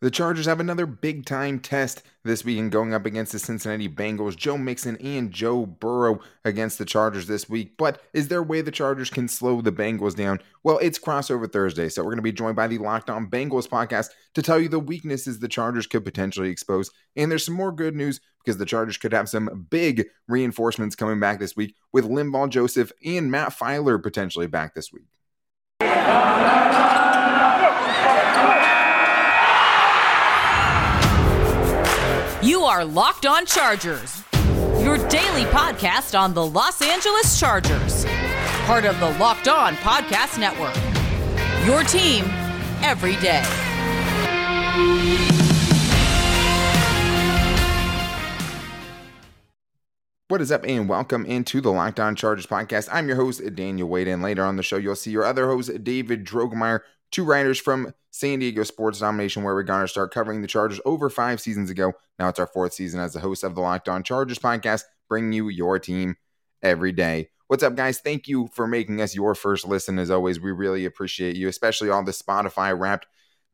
The Chargers have another big time test this weekend going up against the Cincinnati Bengals. Joe Mixon and Joe Burrow against the Chargers this week. But is there a way the Chargers can slow the Bengals down? Well, it's crossover Thursday, so we're going to be joined by the Locked On Bengals podcast to tell you the weaknesses the Chargers could potentially expose. And there's some more good news because the Chargers could have some big reinforcements coming back this week with Linval Joseph and Matt Feiler potentially back this week. You are Locked On Chargers, your daily podcast on the Los Angeles Chargers, part of the Locked On Podcast Network. Your team every day. What is up, and welcome into the Locked On Chargers podcast. I'm your host, Daniel Wade, and later on the show, you'll see your other host, David Drogemeyer, two writers from San Diego Sports Domination, where we're to start covering the Chargers over five seasons ago. Now it's our fourth season as the host of the Locked On Chargers podcast, bringing you your team every day. What's up, guys? Thank you for making us your first listen. As always, we really appreciate you, especially all the Spotify wrapped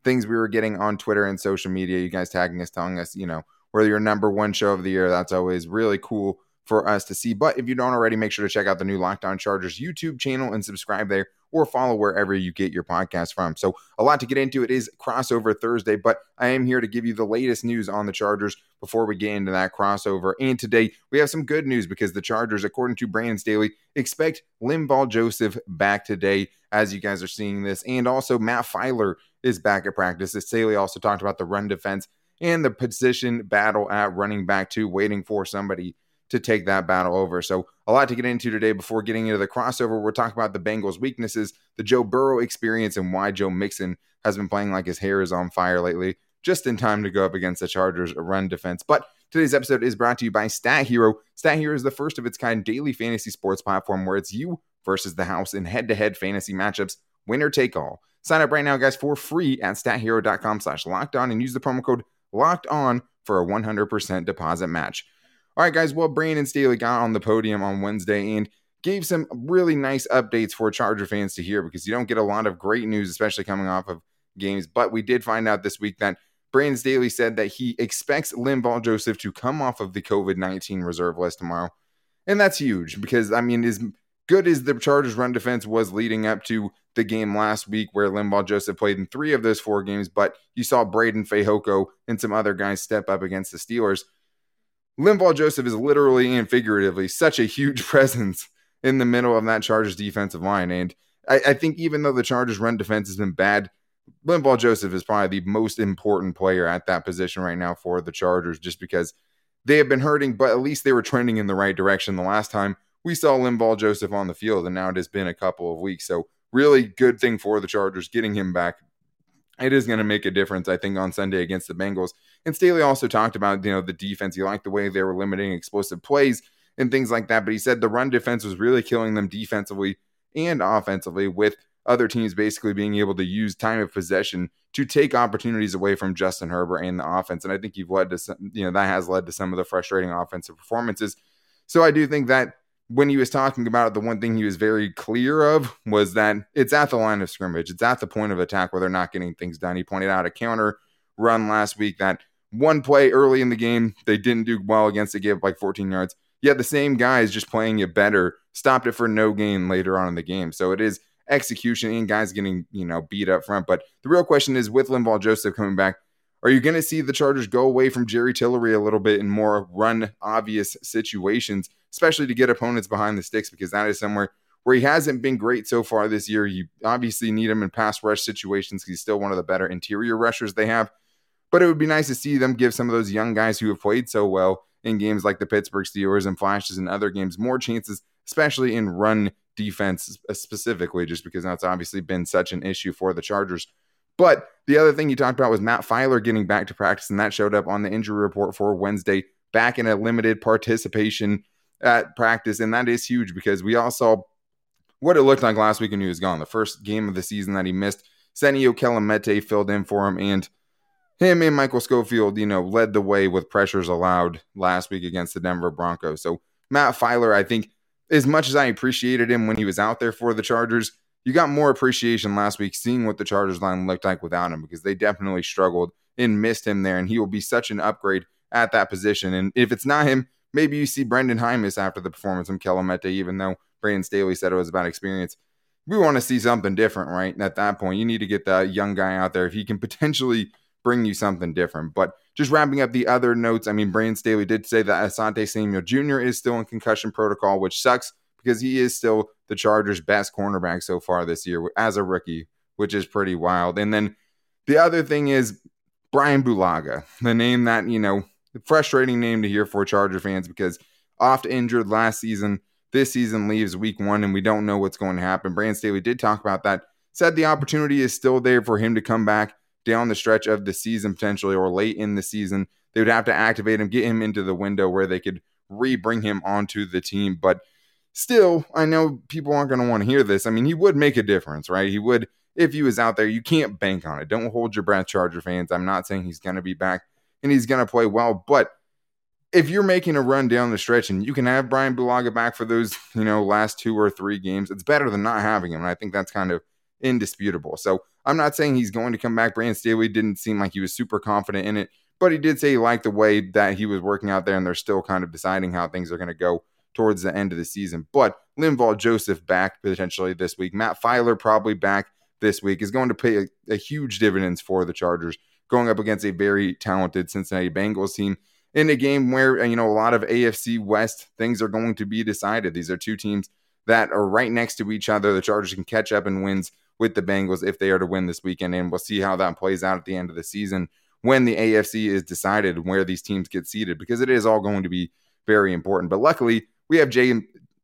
things we were getting on Twitter and social media. You guys tagging us, telling us, you know, we're your number one show of the year. That's always really cool for us to see. But if you don't already, make sure to check out the new Locked On Chargers YouTube channel and subscribe there or follow wherever you get your podcast from. So, a lot to get into. It is crossover Thursday, but I am here to give you the latest news on the Chargers before we get into that crossover. And today we have some good news because the Chargers, according to Brandon Staley, expect Linval Joseph back today, as you guys are seeing this. And also, Matt Feiler is back at practice. Staley also talked about the run defense and the position battle at running back, too, waiting for somebody to take that battle over. So, a lot to get into today before getting into the crossover. We're talking about the Bengals' weaknesses, the Joe Burrow experience, and why Joe Mixon has been playing like his hair is on fire lately, just in time to go up against the Chargers' run defense. But today's episode is brought to you by Stat Hero. Stat Hero is the first of its kind daily fantasy sports platform where it's you versus the house in head to head fantasy matchups, winner take all. Sign up right now, guys, for free at stathero.com slash locked on and use the promo code locked on for a 100% deposit match. All right, guys. Well, Brandon Staley got on the podium on Wednesday and gave some really nice updates for Charger fans to hear because you don't get a lot of great news, especially coming off of games. But we did find out this week that Brandon Staley said that he expects Linval Joseph to come off of the COVID 19 reserve list tomorrow. And that's huge because, I mean, as good as the Chargers' run defense was leading up to the game last week where Linval Joseph played in three of those four games, but you saw Breiden Fehoko and some other guys step up against the Steelers. Linval Joseph is literally and figuratively such a huge presence in the middle of that Chargers defensive line. And I, I think even though the Chargers run defense has been bad, Linval Joseph is probably the most important player at that position right now for the Chargers, just because they have been hurting, but at least they were trending in the right direction the last time we saw Linval Joseph on the field, and now it has been a couple of weeks. So really good thing for the Chargers getting him back it is going to make a difference, I think, on Sunday against the Bengals. And Staley also talked about, you know, the defense. He liked the way they were limiting explosive plays and things like that. But he said the run defense was really killing them defensively and offensively, with other teams basically being able to use time of possession to take opportunities away from Justin Herbert and the offense. And I think you've led to some, you know, that has led to some of the frustrating offensive performances. So I do think that when he was talking about it, the one thing he was very clear of was that it's at the line of scrimmage. It's at the point of attack where they're not getting things done. He pointed out a counter run last week that one play early in the game, they didn't do well against. They gave up like 14 yards. Yet the same guys just playing it better stopped it for no gain later on in the game. So it is execution and guys getting, you know, beat up front. But the real question is with Linval Joseph coming back, are you going to see the Chargers go away from Jerry Tillery a little bit in more run obvious situations? Especially to get opponents behind the sticks, because that is somewhere where he hasn't been great so far this year. You obviously need him in pass rush situations because he's still one of the better interior rushers they have. But it would be nice to see them give some of those young guys who have played so well in games like the Pittsburgh Steelers and flashes and other games more chances, especially in run defense uh, specifically, just because that's obviously been such an issue for the Chargers. But the other thing you talked about was Matt Feiler getting back to practice, and that showed up on the injury report for Wednesday, back in a limited participation at practice, and that is huge because we all saw what it looked like last week when he was gone. The first game of the season that he missed, Senio Kelemete filled in for him, and him and Michael Schofield, you know, led the way with pressures allowed last week against the Denver Broncos. So Matt Feiler, I think, as much as I appreciated him when he was out there for the Chargers, you got more appreciation last week seeing what the Chargers line looked like without him because they definitely struggled and missed him there. And he will be such an upgrade at that position. And if it's not him, maybe you see Brenden Jaimes after the performance from Kelemete, even though Brandon Staley said it was about experience. We want to see something different, right? And at that point, you need to get that young guy out there if he can potentially bring you something different. But just wrapping up the other notes, I mean, Brandon Staley did say that Asante Samuel Jr. is still in concussion protocol, which sucks because he is still the Chargers' best cornerback so far this year as a rookie, which is pretty wild. And then the other thing is Brian Bulaga, the name that, you know, frustrating name to hear for Charger fans because oft injured last season. This season leaves week one, and we don't know what's going to happen. Brandon Staley did talk about that, said the opportunity is still there for him to come back down the stretch of the season potentially or late in the season. They would have to activate him, get him into the window where they could re bring him onto the team. But still, I know people aren't going to want to hear this. I mean, he would make a difference, right? He would, if he was out there, you can't bank on it. Don't hold your breath, Charger fans. I'm not saying he's going to be back and he's going to play well, but if you're making a run down the stretch and you can have Brian Bulaga back for those, you know, last two or three games, it's better than not having him. And I think that's kind of indisputable. So I'm not saying he's going to come back. Brandon Staley didn't seem like he was super confident in it, but he did say he liked the way that he was working out there, and they're still kind of deciding how things are going to go towards the end of the season. But Linval Joseph back potentially this week. Matt Feiler probably back this week is going to pay a, a huge dividends for the Chargers going up against a very talented Cincinnati Bengals team in a game where uh, you know a lot of AFC West things are going to be decided. These are two teams that are right next to each other. The Chargers can catch up and wins with the Bengals if they are to win this weekend, and we'll see how that plays out at the end of the season when the AFC is decided where these teams get seated because it is all going to be very important. But luckily, we have Jay,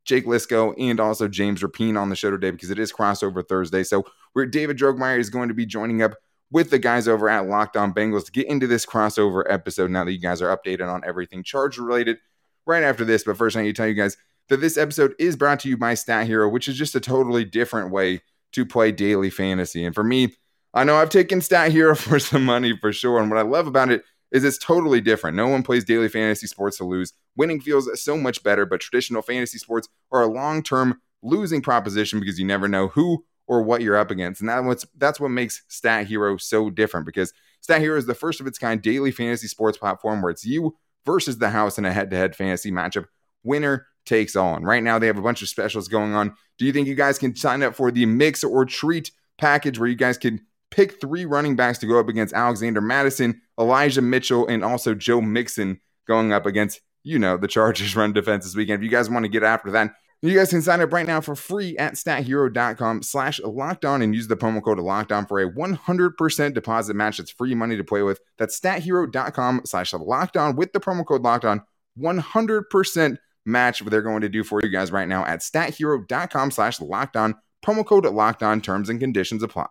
Jake Liskow and also James Rapien on the show today because it is crossover Thursday. So where David Drogemeyer is going to be joining up with the guys over at Locked On Bengals to get into this crossover episode now that you guys are updated on everything Charger related right after this. But first, I need to tell you guys that this episode is brought to you by Stat Hero, which is just a totally different way to play daily fantasy. And for me, I know I've taken Stat Hero for some money for sure. And what I love about it is it's totally different. No one plays daily fantasy sports to lose. Winning feels so much better, but traditional fantasy sports are a long term losing proposition because you never know who or what you're up against. And that what's, that's what makes Stat Hero so different because Stat Hero is the first of its kind daily fantasy sports platform where it's you versus the house in a head to head fantasy matchup. Winner takes all. And right now they have a bunch of specials going on. Do you think you guys can sign up for the mix or treat package where you guys can pick three running backs to go up against Alexander Mattison, Elijah Mitchell, and also Joe Mixon going up against, you know, the Chargers run defense this weekend. If you guys want to get after that, you guys can sign up right now for free at stathero.com slash locked on and use the promo code locked on for a 100% deposit match. That's free money to play with. That's stathero.com slash locked on with the promo code locked on. 100% match what they're going to do for you guys right now at stathero.com slash locked on. Promo code locked on. Terms and conditions apply.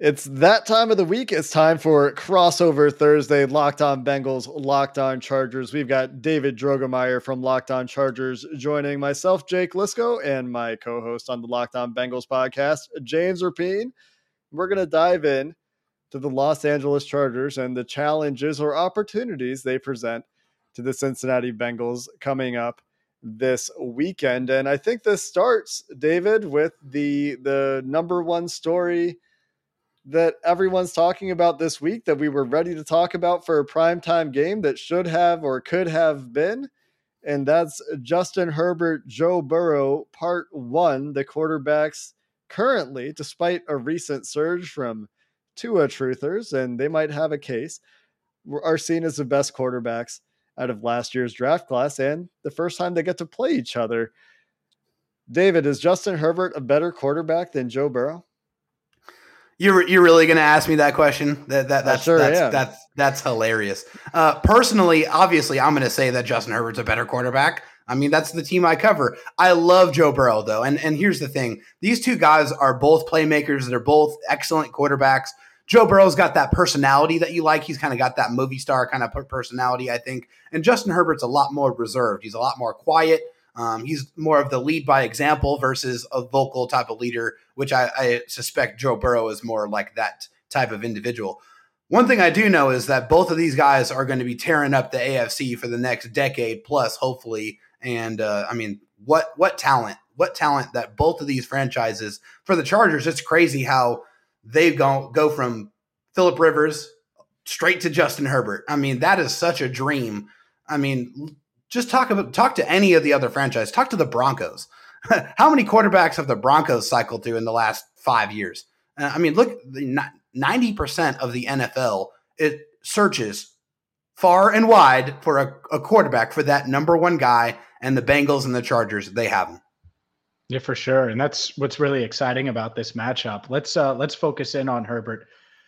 It's that time of the week. It's time for crossover Thursday. Locked on Bengals, Locked on Chargers. We've got David Drogemeyer from Locked on Chargers joining myself, Jake Liskow, and my co-host on the Locked on Bengals podcast, James Rapien. We're to dive in to the Los Angeles Chargers and the challenges or opportunities they present to the Cincinnati Bengals coming up this weekend. And I think this starts, David, with the the number one story that everyone's talking about this week that we were ready to talk about for a primetime game that should have or could have been. And that's Justin Herbert, Joe Burrow, part one. The quarterbacks currently, despite a recent surge from Tua truthers, and they might have a case, are seen as the best quarterbacks out of last year's draft class and the first time they get to play each other. David, is Justin Herbert a better quarterback than Joe Burrow? You're you're really going to ask me that question? That that that's sure that's, that's, that's that's hilarious. Uh, personally, obviously, I'm going to say that Justin Herbert's a better quarterback. I mean, that's the team I cover. I love Joe Burrow though, and and here's the thing: these two guys are both playmakers. They're both excellent quarterbacks. Joe Burrow's got that personality that you like. He's kind of got that movie star kind of personality, I think. And Justin Herbert's a lot more reserved. He's a lot more quiet. Um, he's more of the lead by example versus a vocal type of leader, which I, I suspect Joe Burrow is more like that type of individual. One thing I do know is that both of these guys are going to be tearing up the AFC for the next decade plus, hopefully. And uh, I mean, what what talent, what talent that both of these franchises for the Chargers. It's crazy how they go go from Philip Rivers straight to Justin Herbert. I mean, that is such a dream. I mean, just talk about talk to any of the other franchise. Talk to the Broncos. How many quarterbacks have the Broncos cycled through in the last five years? Uh, I mean, look, ninety percent of the NFL it searches far and wide for a, a, quarterback for that number one guy, and the Bengals and the Chargers they have him. Yeah, for sure, and that's what's really exciting about this matchup. Let's uh, let's focus in on Herbert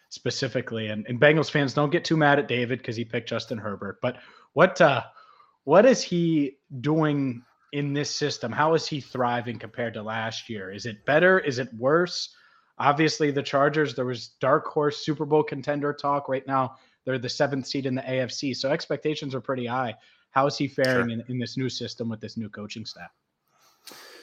specifically, and, and Bengals fans don't get too mad at David because he picked Justin Herbert. But what uh, what is he doing in this system? How is he thriving compared to last year? Is it better? Is it worse? Obviously, the Chargers, there was dark horse Super Bowl contender talk. Right now, they're the seventh seed in the AFC. So expectations are pretty high. How is he faring sure. in, in this new system with this new coaching staff?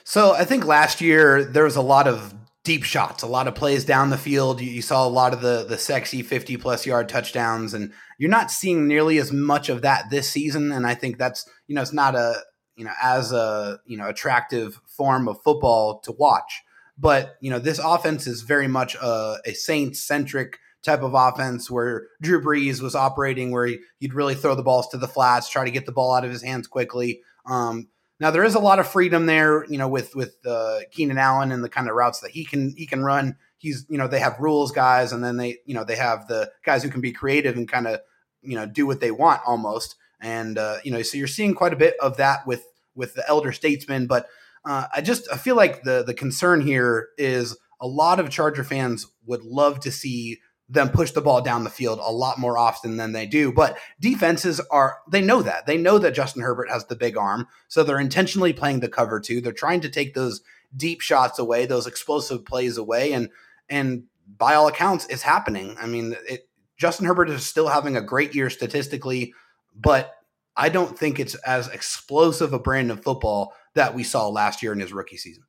So I think last year there was a lot of deep shots, a lot of plays down the field. You, you, saw a lot of the the sexy 50 plus yard touchdowns and you're not seeing nearly as much of that this season and I think that's, you know, it's not a, you know, as a, you know, attractive form of football to watch. But you know, this offense is very much a, a Saints centric type of offense where Drew Brees was operating, where he, would really throw the balls to the flats, try to get the ball out of his hands quickly. Um, now there is a lot of freedom there, you know, with with uh, Keenan Allen and the kind of routes that he can he can run. He's you know they have rules guys, and then they you know they have the guys who can be creative and kind of you know do what they want almost. And uh, you know, so you're seeing quite a bit of that with with the elder statesmen, but uh, I just I feel like the the concern here is a lot of Charger fans would love to see them push the ball down the field a lot more often than they do. But defenses are they know that they know that Justin Herbert has the big arm, so they're intentionally playing the cover two. They're trying to take those deep shots away, those explosive plays away, and and by all accounts, it's happening. I mean, it, Justin Herbert is still having a great year statistically, but I don't think it's as explosive a brand of football that we saw last year in his rookie season.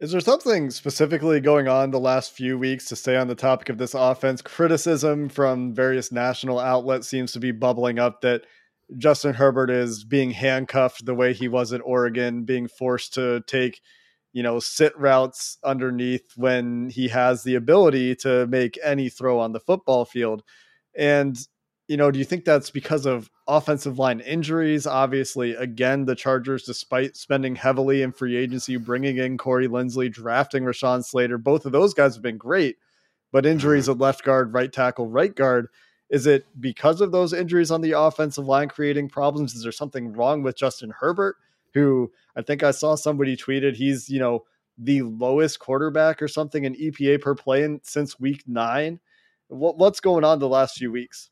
Is there something specifically going on the last few weeks to stay on the topic of this offense? Criticism from various national outlets seems to be bubbling up that Justin Herbert is being handcuffed the way he was at Oregon, being forced to take, you know, sit routes underneath when he has the ability to make any throw on the football field. And you know, do you think that's because of offensive line injuries? Obviously, again, the Chargers, despite spending heavily in free agency, bringing in Corey Linsley, drafting Rashawn Slater, both of those guys have been great. But injuries mm-hmm. at left guard, right tackle, right guard, is it because of those injuries on the offensive line creating problems? Is there something wrong with Justin Herbert, who I think I saw somebody tweeted he's, you know, the lowest quarterback or something in EPA per play in, since week nine? What, what's going on the last few weeks?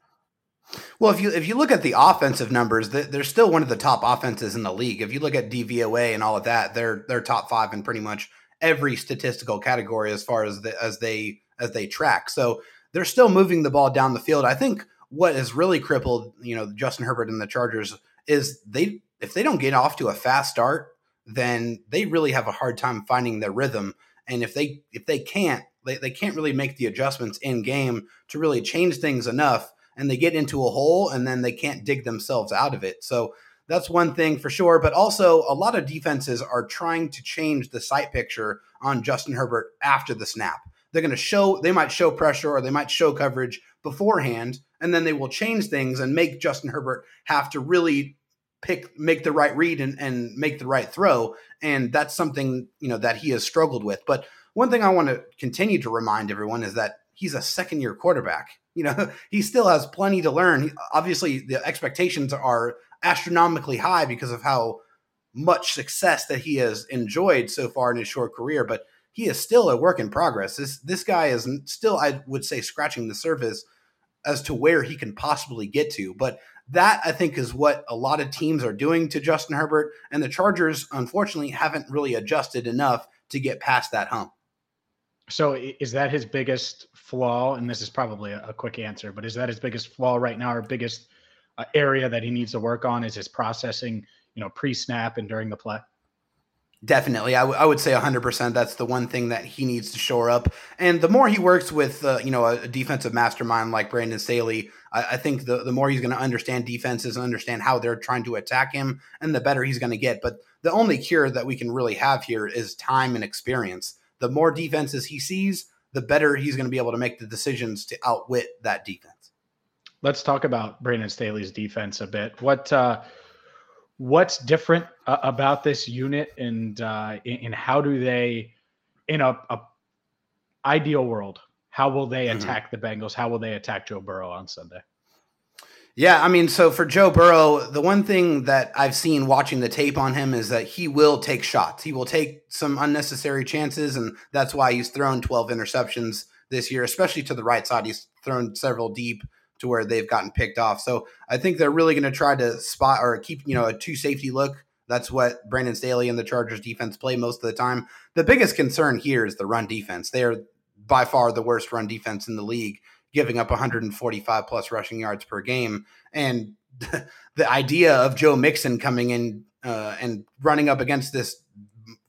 Well, if you if you look at the offensive numbers, they're still one of the top offenses in the league. If you look at DVOA and all of that, they're they're top five in pretty much every statistical category as far as the, as they as they track. So they're still moving the ball down the field. I think what has really crippled you know Justin Herbert and the Chargers is they if they don't get off to a fast start, then they really have a hard time finding their rhythm. And if they if they can't, they, they can't really make the adjustments in game to really change things enough and they get into a hole and then they can't dig themselves out of it. So that's one thing for sure. But also, a lot of defenses are trying to change the sight picture on Justin Herbert after the snap. They're going to show, they might show pressure or they might show coverage beforehand, and then they will change things and make Justin Herbert have to really pick, make the right read and, and make the right throw. And that's something, you know, that he has struggled with. But one thing I want to continue to remind everyone is that he's a second year quarterback. You know, he still has plenty to learn. He, obviously, the expectations are astronomically high because of how much success that he has enjoyed so far in his short career, but he is still a work in progress. This this guy is still, I would say, scratching the surface as to where he can possibly get to. But that I think is what a lot of teams are doing to Justin Herbert, and the Chargers, unfortunately, haven't really adjusted enough to get past that hump. So is that his biggest flaw? And this is probably a, quick answer, but is that his biggest flaw right now, or biggest uh, area that he needs to work on? Is his processing, you know, pre-snap and during the play? Definitely, I, w- I would say 100%. That's the one thing that he needs to shore up. And the more he works with, uh, you know, a, a, defensive mastermind like Brandon Staley, I, I think the, the more he's going to understand defenses and understand how they're trying to attack him, and the better he's going to get. But the only cure that we can really have here is time and experience the more defenses he sees, the better he's going to be able to make the decisions to outwit that defense. Let's talk about Brandon Staley's defense a bit. What uh, what's different uh, about this unit, and uh, in, how do they, in a, a ideal world, how will they mm-hmm. attack the Bengals? How will they attack Joe Burrow on Sunday? Yeah, I mean, so for Joe Burrow, the one thing that I've seen watching the tape on him is that he will take shots. He will take some unnecessary chances, and that's why he's thrown 12 interceptions this year, especially to the right side. He's thrown several deep to where they've gotten picked off. So I think they're really going to try to spot or keep, you know, a two safety look. That's what Brandon Staley and the Chargers defense play most of the time. The biggest concern here is the run defense. They are by far the worst run defense in the league giving up 145 plus rushing yards per game. And the idea of Joe Mixon coming in uh, and running up against this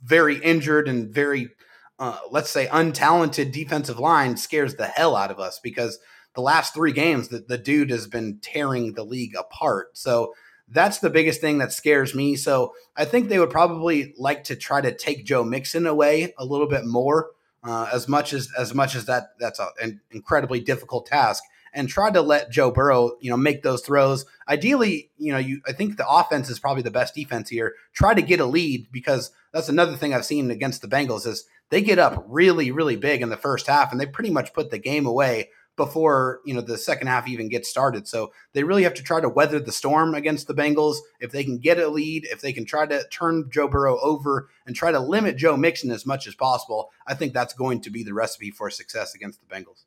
very injured and very, uh, let's say, untalented defensive line scares the hell out of us because the last three games, that the dude has been tearing the league apart. So that's the biggest thing that scares me. So I think they would probably like to try to take Joe Mixon away a little bit more uh, as much as as much as that that's a, an incredibly difficult task and try to let Joe Burrow, you know, make those throws. Ideally, you know, you I think the offense is probably the best defense here. Try to get a lead because that's another thing I've seen against the Bengals is they get up really really big in the first half and they pretty much put the game away before you know the second half even gets started. So they really have to try to weather the storm against the Bengals. If they can get a lead, if they can try to turn Joe Burrow over and try to limit Joe Mixon as much as possible, I think that's going to be the recipe for success against the Bengals.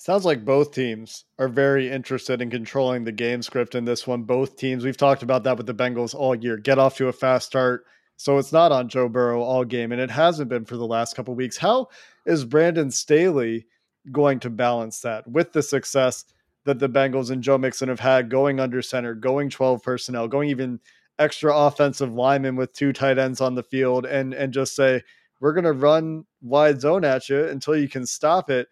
Sounds like both teams are very interested in controlling the game script in this one. Both teams, we've talked about that with the Bengals all year. Get off to a fast start. So it's not on Joe Burrow all game, and it hasn't been for the last couple weeks. How is Brandon Staley? Going to balance that with the success that the Bengals and Joe Mixon have had going under center, going 12 personnel, going even extra offensive linemen with two tight ends on the field and and just say we're going to run wide zone at you until you can stop it.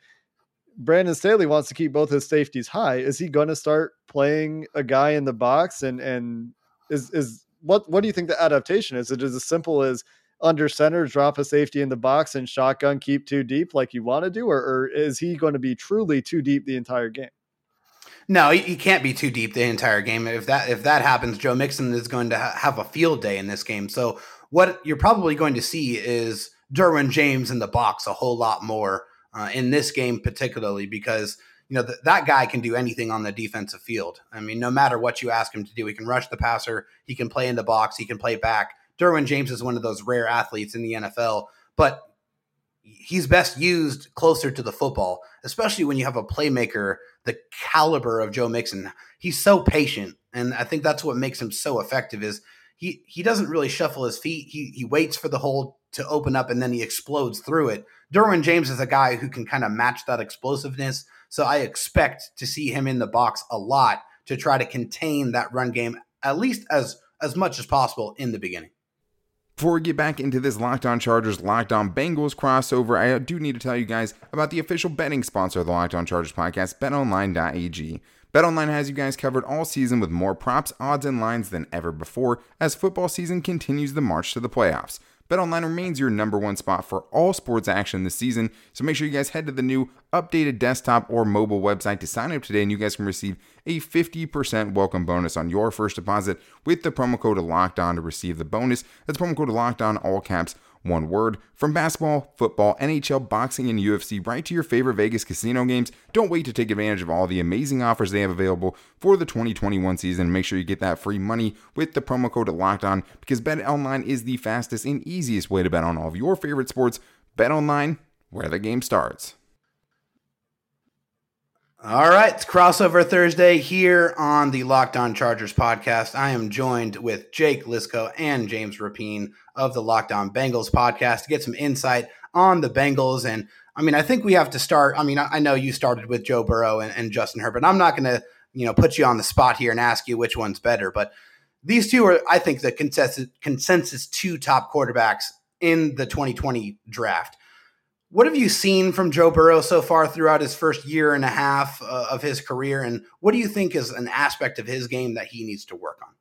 Brandon Staley wants to keep both his safeties high. Is he going to start playing a guy in the box and and is is what what do you think the adaptation is? It is as simple as under center, drop a safety in the box and shotgun keep too deep like you want to do, or, or is he going to be truly too deep the entire game? No, he, can't be too deep the entire game. If that if that happens, Joe Mixon is going to ha- have a field day in this game. So what you're probably going to see is Derwin James in the box a whole lot more uh, in this game, particularly because you know th- that guy can do anything on the defensive field. I mean, no matter what you ask him to do, he can rush the passer, he can play in the box, he can play back. Derwin James is one of those rare athletes in the NFL, but he's best used closer to the football, especially when you have a playmaker the caliber of Joe Mixon. He's so patient, and I think that's what makes him so effective. Is he he doesn't really shuffle his feet. He he waits for the hole to open up and then he explodes through it. Derwin James is a guy who can kind of match that explosiveness. So I expect to see him in the box a lot to try to contain that run game at least as as much as possible in the beginning. Before we get back into this Locked On Chargers, Locked On Bengals crossover, I do need to tell you guys about the official betting sponsor of the Locked On Chargers podcast, betonline.ag. BetOnline has you guys covered all season with more props, odds, and lines than ever before as football season continues the march to the playoffs. BetOnline remains your number one spot for all sports action this season, so make sure you guys head to the new updated desktop or mobile website to sign up today and you guys can receive a 50% welcome bonus on your first deposit with the promo code locked on to receive the bonus. That's promo code locked on all caps one word. From basketball, football, NHL, boxing, and UFC, right to your favorite Vegas casino games. Don't wait to take advantage of all the amazing offers they have available for the 2021 season. Make sure you get that free money with the promo code Locked On because Bet Online is the fastest and easiest way to bet on all of your favorite sports. Bet Online, where the game starts. All right, it's crossover Thursday here on the Locked On Chargers podcast. I am joined with Jake Liskow and James Rapien of the Locked On Bengals podcast to get some insight on the Bengals. And I mean, I think we have to start. I mean, I, know you started with Joe Burrow and, and Justin Herbert. I'm not going to, you know, put you on the spot here and ask you which one's better, but these two are, I think, the consensus, consensus two top quarterbacks in the 2020 draft. What have you seen from Joe Burrow so far throughout his first year and a half uh, of his career? And what do you think is an aspect of his game that he needs to work on?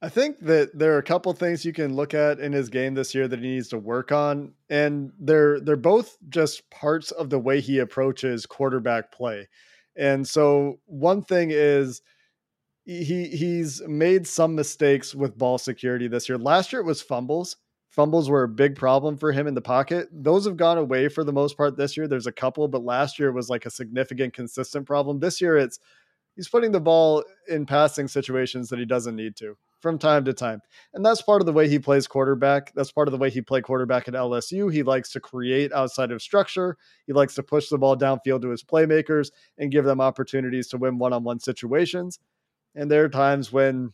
I think that there are a couple things you can look at in his game this year that he needs to work on, and they're they're both just parts of the way he approaches quarterback play. And so one thing is he he's made some mistakes with ball security this year. Last year it was fumbles. Fumbles were a big problem for him in the pocket. Those have gone away for the most part this year. There's a couple, but last year was like a significant consistent problem. This year it's he's putting the ball in passing situations that he doesn't need to from time to time. And that's part of the way he plays quarterback. That's part of the way he played quarterback at LSU. He likes to create outside of structure. He likes to push the ball downfield to his playmakers and give them opportunities to win one on one situations. And there are times when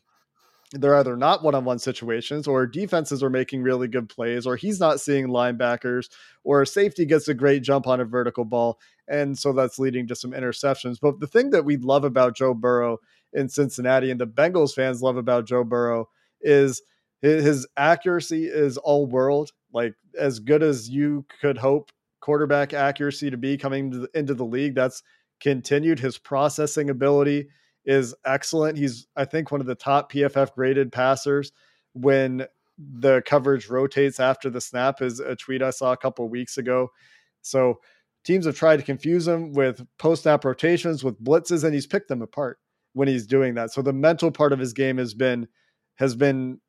they're either not one on one situations or defenses are making really good plays or he's not seeing linebackers or safety gets a great jump on a vertical ball. And so that's leading to some interceptions. But the thing that we love about Joe Burrow in Cincinnati and the Bengals fans love about Joe Burrow is his accuracy is all world, like as good as you could hope quarterback accuracy to be coming into the league. That's continued. His processing ability is excellent. He's, I think, one of the top PFF graded passers when the coverage rotates after the snap, is a tweet I saw a couple weeks ago. So teams have tried to confuse him with post snap rotations, with blitzes, and he's picked them apart when he's doing that. So the mental part of his game has been has been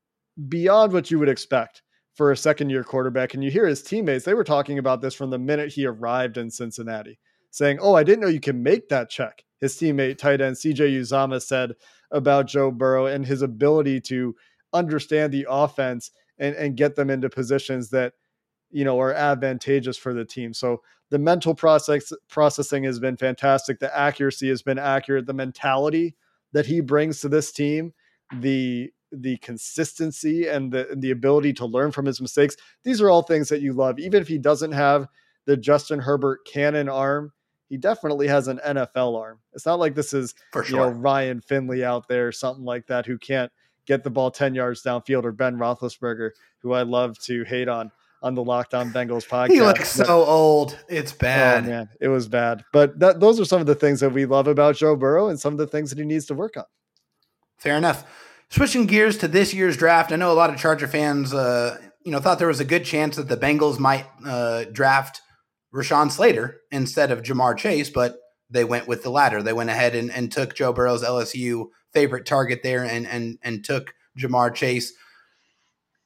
beyond what you would expect for a second year quarterback. And you hear his teammates, they were talking about this from the minute he arrived in Cincinnati, saying, Oh, I didn't know you can make that check. His teammate, tight end CJ Uzomah, said about Joe Burrow and his ability to understand the offense and, and get them into positions that, you know, are advantageous for the team. So the mental process processing has been fantastic. The accuracy has been accurate. The mentality that he brings to this team, the the consistency and the the ability to learn from his mistakes. These are all things that you love. Even if he doesn't have the Justin Herbert cannon arm, he definitely has an NFL arm. It's not like this is For sure. you know Ryan Finley out there, something like that, who can't get the ball 10 yards downfield, or Ben Roethlisberger, who I love to hate on on the Locked On Bengals podcast. He looks so old. It's bad. Oh man, it was bad. But that, those are some of the things that we love about Joe Burrow and some of the things that he needs to work on. Fair enough. Switching gears to this year's draft, I know a lot of Charger fans, uh, you know, thought there was a good chance that the Bengals might uh, draft Rashawn Slater instead of Ja'Marr Chase, but they went with the latter. They went ahead and, and took Joe Burrow's LSU favorite target there and and and took Ja'Marr Chase.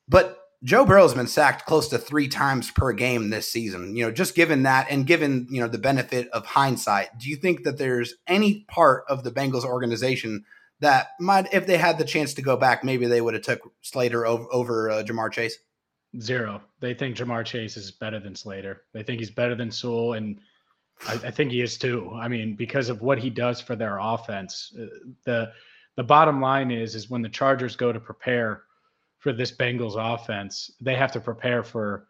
But Joe Burrow's been sacked close to three times per game this season. You know, just given that and given, you know, the benefit of hindsight, do you think that there's any part of the Bengals organization that might, if they had the chance to go back, maybe they would have took Slater over, over uh, Ja'Marr Chase? Zero. They think Ja'Marr Chase is better than Slater. They think he's better than Sewell, and I, I think he is too. I mean, because of what he does for their offense. Uh, the The bottom line is, is when the Chargers go to prepare – for this Bengals offense, they have to prepare for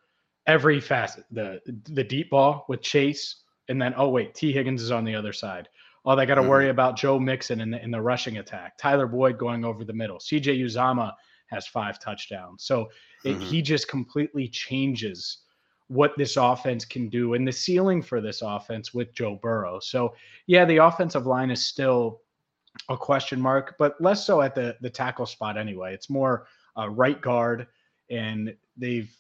every facet the the deep ball with Chase, and then oh wait, Tee Higgins is on the other side. Oh, they got to mm-hmm. worry about Joe Mixon in the in the rushing attack. Tyler Boyd going over the middle. CJ Uzomah has five touchdowns. So mm-hmm. it, he just completely changes what this offense can do and the ceiling for this offense with Joe Burrow. So yeah, the offensive line is still a question mark, but less so at the the tackle spot anyway. It's more uh, right guard, and they've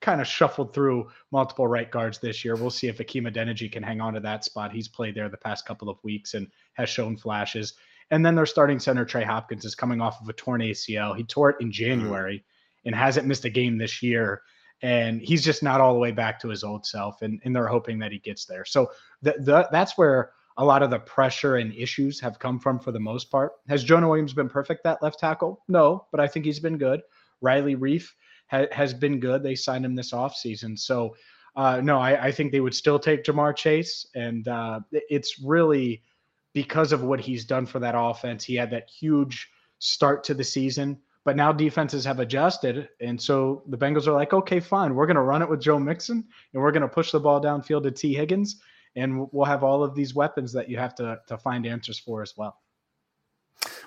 kind of shuffled through multiple right guards this year. We'll see if Hakeem Adeniji can hang on to that spot. He's played there the past couple of weeks and has shown flashes. And then their starting center, Trey Hopkins, is coming off of a torn ACL. He tore it in January and hasn't missed a game this year. And he's just not all the way back to his old self. And, and they're hoping that he gets there. So the, the, that's where a lot of the pressure and issues have come from for the most part. Has Jonah Williams been perfect that left tackle? No, but I think he's been good. Riley Reiff ha- has been good. They signed him this offseason. So, uh, no, I, I, think they would still take Ja'Marr Chase. And uh, it's really because of what he's done for that offense. He had that huge start to the season. But now defenses have adjusted. And so the Bengals are like, okay, fine. We're going to run it with Joe Mixon and we're going to push the ball downfield to Tee Higgins and we'll have all of these weapons that you have to to find answers for as well.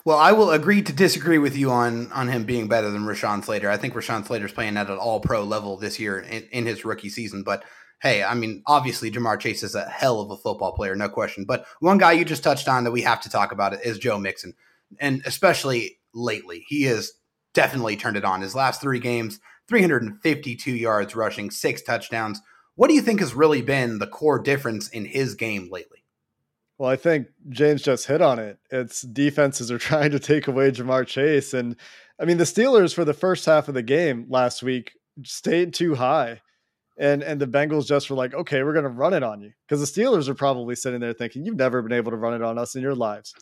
Well, I will agree to disagree with you on on him being better than Rashawn Slater. I think Rashawn Slater's playing at an All Pro level this year in, in his rookie season. But hey, I mean, obviously Ja'Marr Chase is a hell of a football player, no question. But one guy you just touched on that we have to talk about is Joe Mixon, and especially lately, he is definitely turned it on. His last three games, 352 yards rushing, six touchdowns. What do you think has really been the core difference in his game lately? Well, I think James just hit on it. It's defenses are trying to take away Ja'Marr Chase. And I mean, the Steelers for the first half of the game last week stayed too high. And and the Bengals just were like, okay, we're gonna run it on you. Because the Steelers are probably sitting there thinking, You've never been able to run it on us in your lives.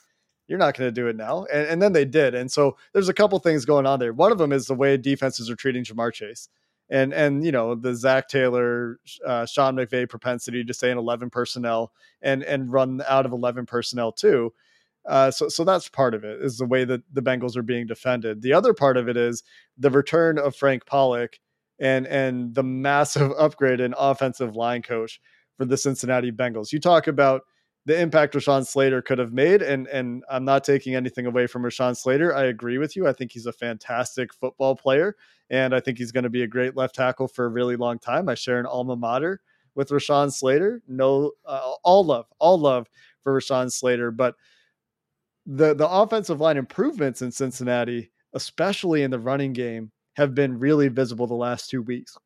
You're not gonna do it now. And, and then they did. And so there's a couple things going on there. One of them is the way defenses are treating Ja'Marr Chase and and you know the Zac Taylor, uh, Sean McVay propensity to stay in eleven personnel and and run out of eleven personnel too. Uh, so so that's part of it is the way that the Bengals are being defended. The other part of it is the return of Frank Pollack and and the massive upgrade in offensive line coach for the Cincinnati Bengals. You talk about the impact Rashawn Slater could have made. And and I'm not taking anything away from Rashawn Slater. I agree with you. I think he's a fantastic football player, and I think he's going to be a great left tackle for a really long time. I share an alma mater with Rashawn Slater. No, uh, all love, all love for Rashawn Slater, but the the offensive line improvements in Cincinnati, especially in the running game, have been really visible the last two weeks.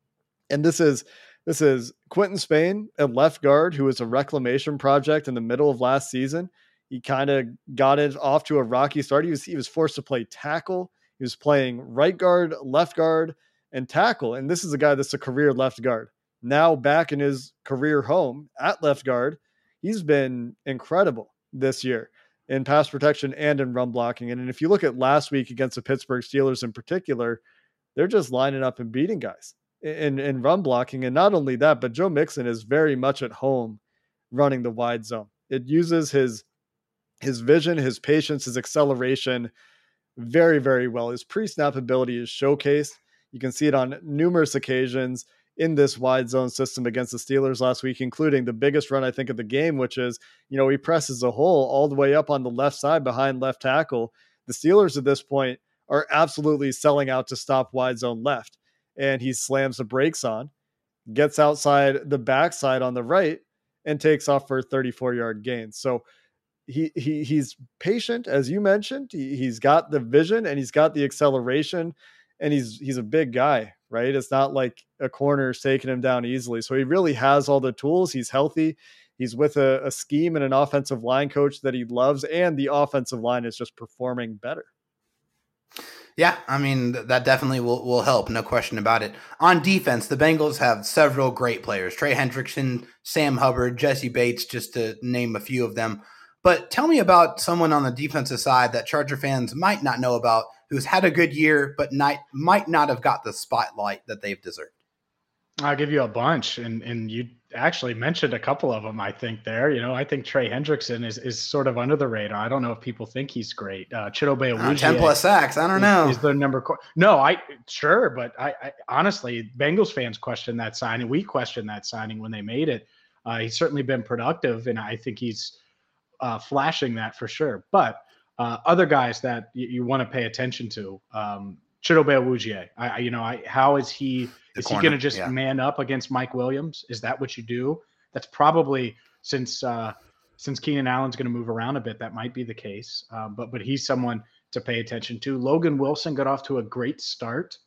And this is this is Quinton Spain, a left guard who was a reclamation project in the middle of last season. He kind of got it off to a rocky start. He was he was forced to play tackle. He was playing right guard, left guard, and tackle. And this is a guy that's a career left guard. Now back in his career home at left guard, he's been incredible this year in pass protection and in run blocking. And if you look at last week against the Pittsburgh Steelers in particular, they're just lining up and beating guys in in run blocking. And not only that, but Joe Mixon is very much at home running the wide zone. It uses his his vision, his patience, his acceleration very, very well. His pre-snap ability is showcased. You can see it on numerous occasions in this wide zone system against the Steelers last week, including the biggest run I think of the game, which is, you know, he presses a hole all the way up on the left side behind left tackle. The Steelers at this point are absolutely selling out to stop wide zone left and he slams the brakes on, gets outside the backside on the right, and takes off for a 34 yard gain. So he, he he's patient, as you mentioned. He, he's got the vision and he's got the acceleration, and he's he's a big guy, right? It's not like a corner is taking him down easily. So he really has all the tools. He's healthy. He's with a, a scheme and an offensive line coach that he loves, and the offensive line is just performing better. Yeah, I mean that definitely will will help, no question about it. On defense, the Bengals have several great players: Trey Hendrickson, Sam Hubbard, Jessie Bates, just to name a few of them. But tell me about someone on the defensive side that Charger fans might not know about, who's had a good year, but might might not have got the spotlight that they've deserved. I'll give you a bunch, and and you actually mentioned a couple of them. I think there, you know, I think Trey Hendrickson is is sort of under the radar. I don't know if people think he's great. Uh, Chidobe uh, ten plus sacks. I don't know. Is the number? Co- no, I sure, but I, I, honestly, Bengals fans question that signing. We questioned that signing when they made it. Uh, he's certainly been productive, and I think he's uh, flashing that for sure. But uh, other guys that y- you want to pay attention to, um, Chidobe Awuzie. I, you know, I, how is he? is corner, he going to just yeah. man up against Mike Williams? Is that what you do? That's probably since uh, since Keenan Allen's going to move around a bit. That might be the case. Um, but but he's someone to pay attention to. Logan Wilson got off to a great start,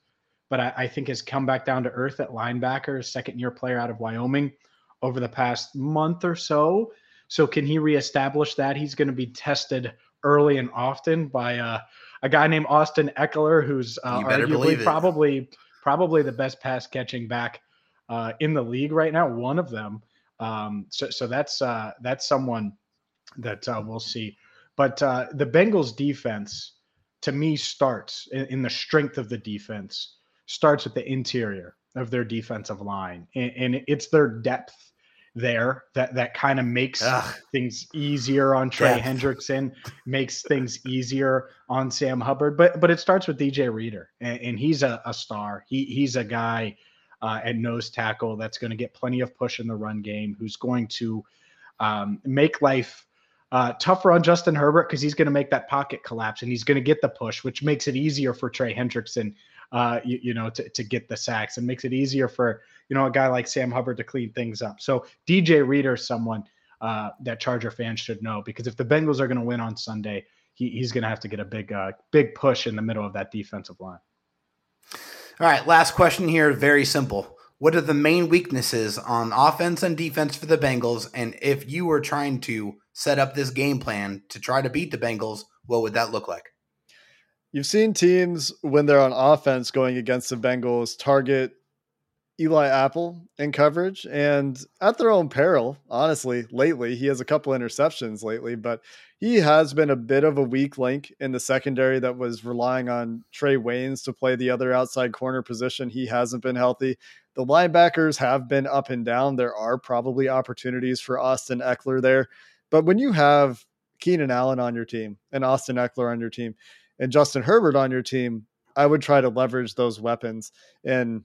but I, I think has come back down to earth at linebacker, second year player out of Wyoming over the past month or so. So can he reestablish that? He's going to be tested early and often by uh, a guy named Austin Ekeler, who's uh, arguably probably probably the best pass catching back uh, in the league right now. One of them. Um, so so that's uh, that's someone that uh, we'll see. But uh, the Bengals defense, to me, starts in, in, the strength of the defense. Starts with the interior of their defensive line, and, and it's their depth there that that kind of makes Ugh. things easier on Trey yeah. Hendrickson, makes things easier on Sam Hubbard. But but it starts with DJ Reader, and, and he's a, a, star. He he's a guy uh, at nose tackle that's going to get plenty of push in the run game. Who's going to um, make life. Uh, tougher on Justin Herbert because he's going to make that pocket collapse and he's going to get the push, which makes it easier for Trey Hendrickson, uh, you, you know, to, to get the sacks and makes it easier for you know, a guy like Sam Hubbard to clean things up. So DJ Reader someone uh, that Charger fans should know because if the Bengals are going to win on Sunday, he, he's going to have to get a big uh, big push in the middle of that defensive line. All right, last question here. Very simple. What are the main weaknesses on offense and defense for the Bengals? And if you were trying to set up this game plan to try to beat the Bengals, what would that look like? You've seen teams when they're on offense going against the Bengals target Eli Apple in coverage and at their own peril, honestly, lately. He has a couple interceptions lately, but he has been a bit of a weak link in the secondary that was relying on Trae Waynes to play the other outside corner position. He hasn't been healthy. The linebackers have been up and down. There are probably opportunities for Austin Ekeler there. But when you have Keenan Allen on your team and Austin Ekeler on your team and Justin Herbert on your team, I would try to leverage those weapons and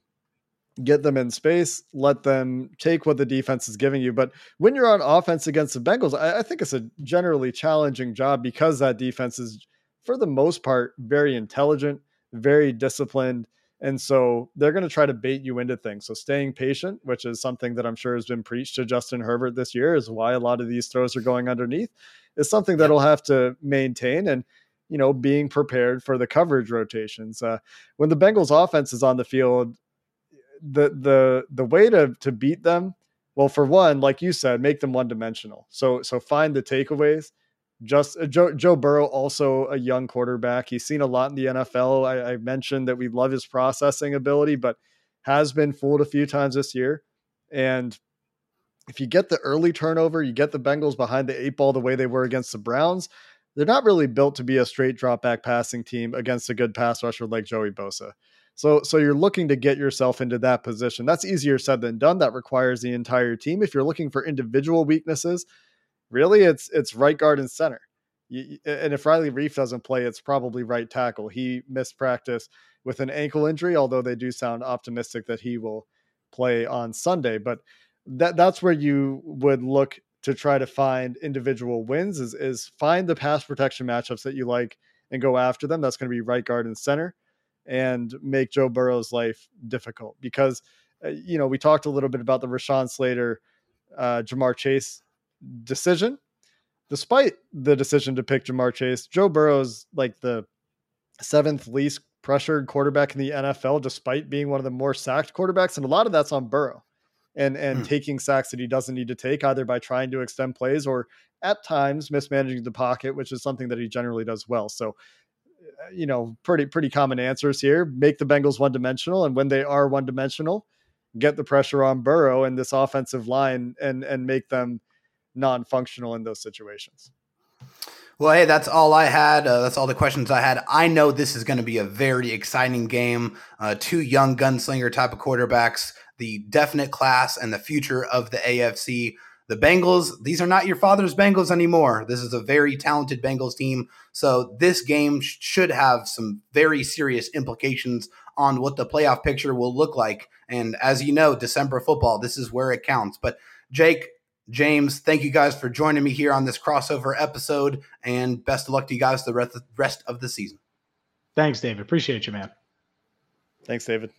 get them in space, let them take what the defense is giving you. But when you're on offense against the Bengals, I, I, think it's a generally challenging job because that defense is, for the most part, very intelligent, very disciplined. And so they're going to try to bait you into things. So staying patient, which is something that I'm sure has been preached to Justin Herbert this year, is why a lot of these throws are going underneath, is something that he'll have to maintain. And you know, being prepared for the coverage rotations. Uh, when the Bengals offense is on the field, the the the way to to beat them well for one like you said make them one dimensional so so find the takeaways. Just uh, joe, joe burrow also a young quarterback. He's seen a lot in the nfl I, I mentioned that we love his processing ability but has been fooled a few times this year. And if you get the early turnover you get the bengals behind the eight ball the way they were against the browns they're not really built to be a straight drop back passing team against a good pass rusher like joey bosa so so you're looking to get yourself into that position. That's easier said than done. That requires the entire team. If you're looking for individual weaknesses, really it's it's right guard and center. You, and if Riley Reiff doesn't play, it's probably right tackle. He missed practice with an ankle injury, although they do sound optimistic that he will play on Sunday. But that that's where you would look to try to find individual wins is is find the pass protection matchups that you like and go after them. That's going to be right guard and center and make Joe Burrow's life difficult because, uh, you know, we talked a little bit about the Rashawn Slater, uh, Ja'Marr Chase decision. Despite the decision to pick Ja'Marr Chase, Joe Burrow's like the seventh least pressured quarterback in the NFL, despite being one of the more sacked quarterbacks. And a lot of that's on Burrow and and mm. taking sacks that he doesn't need to take either by trying to extend plays or at times mismanaging the pocket, which is something that he generally does well. So you know, pretty pretty common answers here. Make the Bengals one dimensional, and when they are one dimensional, get the pressure on Burrow and this offensive line, and and make them non functional in those situations. Well, hey, that's all I had. Uh, that's all the questions I had. I know this is going to be a very exciting game. Uh, two young gunslinger type of quarterbacks, the definite class and the future of the AFC. The Bengals, these are not your father's Bengals anymore. This is a very talented Bengals team. So this game sh- should have some very serious implications on what the playoff picture will look like. And as you know, December football, this is where it counts. But Jake, James, thank you guys for joining me here on this crossover episode. And best of luck to you guys the rest of the season. Thanks, David. Appreciate you, man. Thanks, David.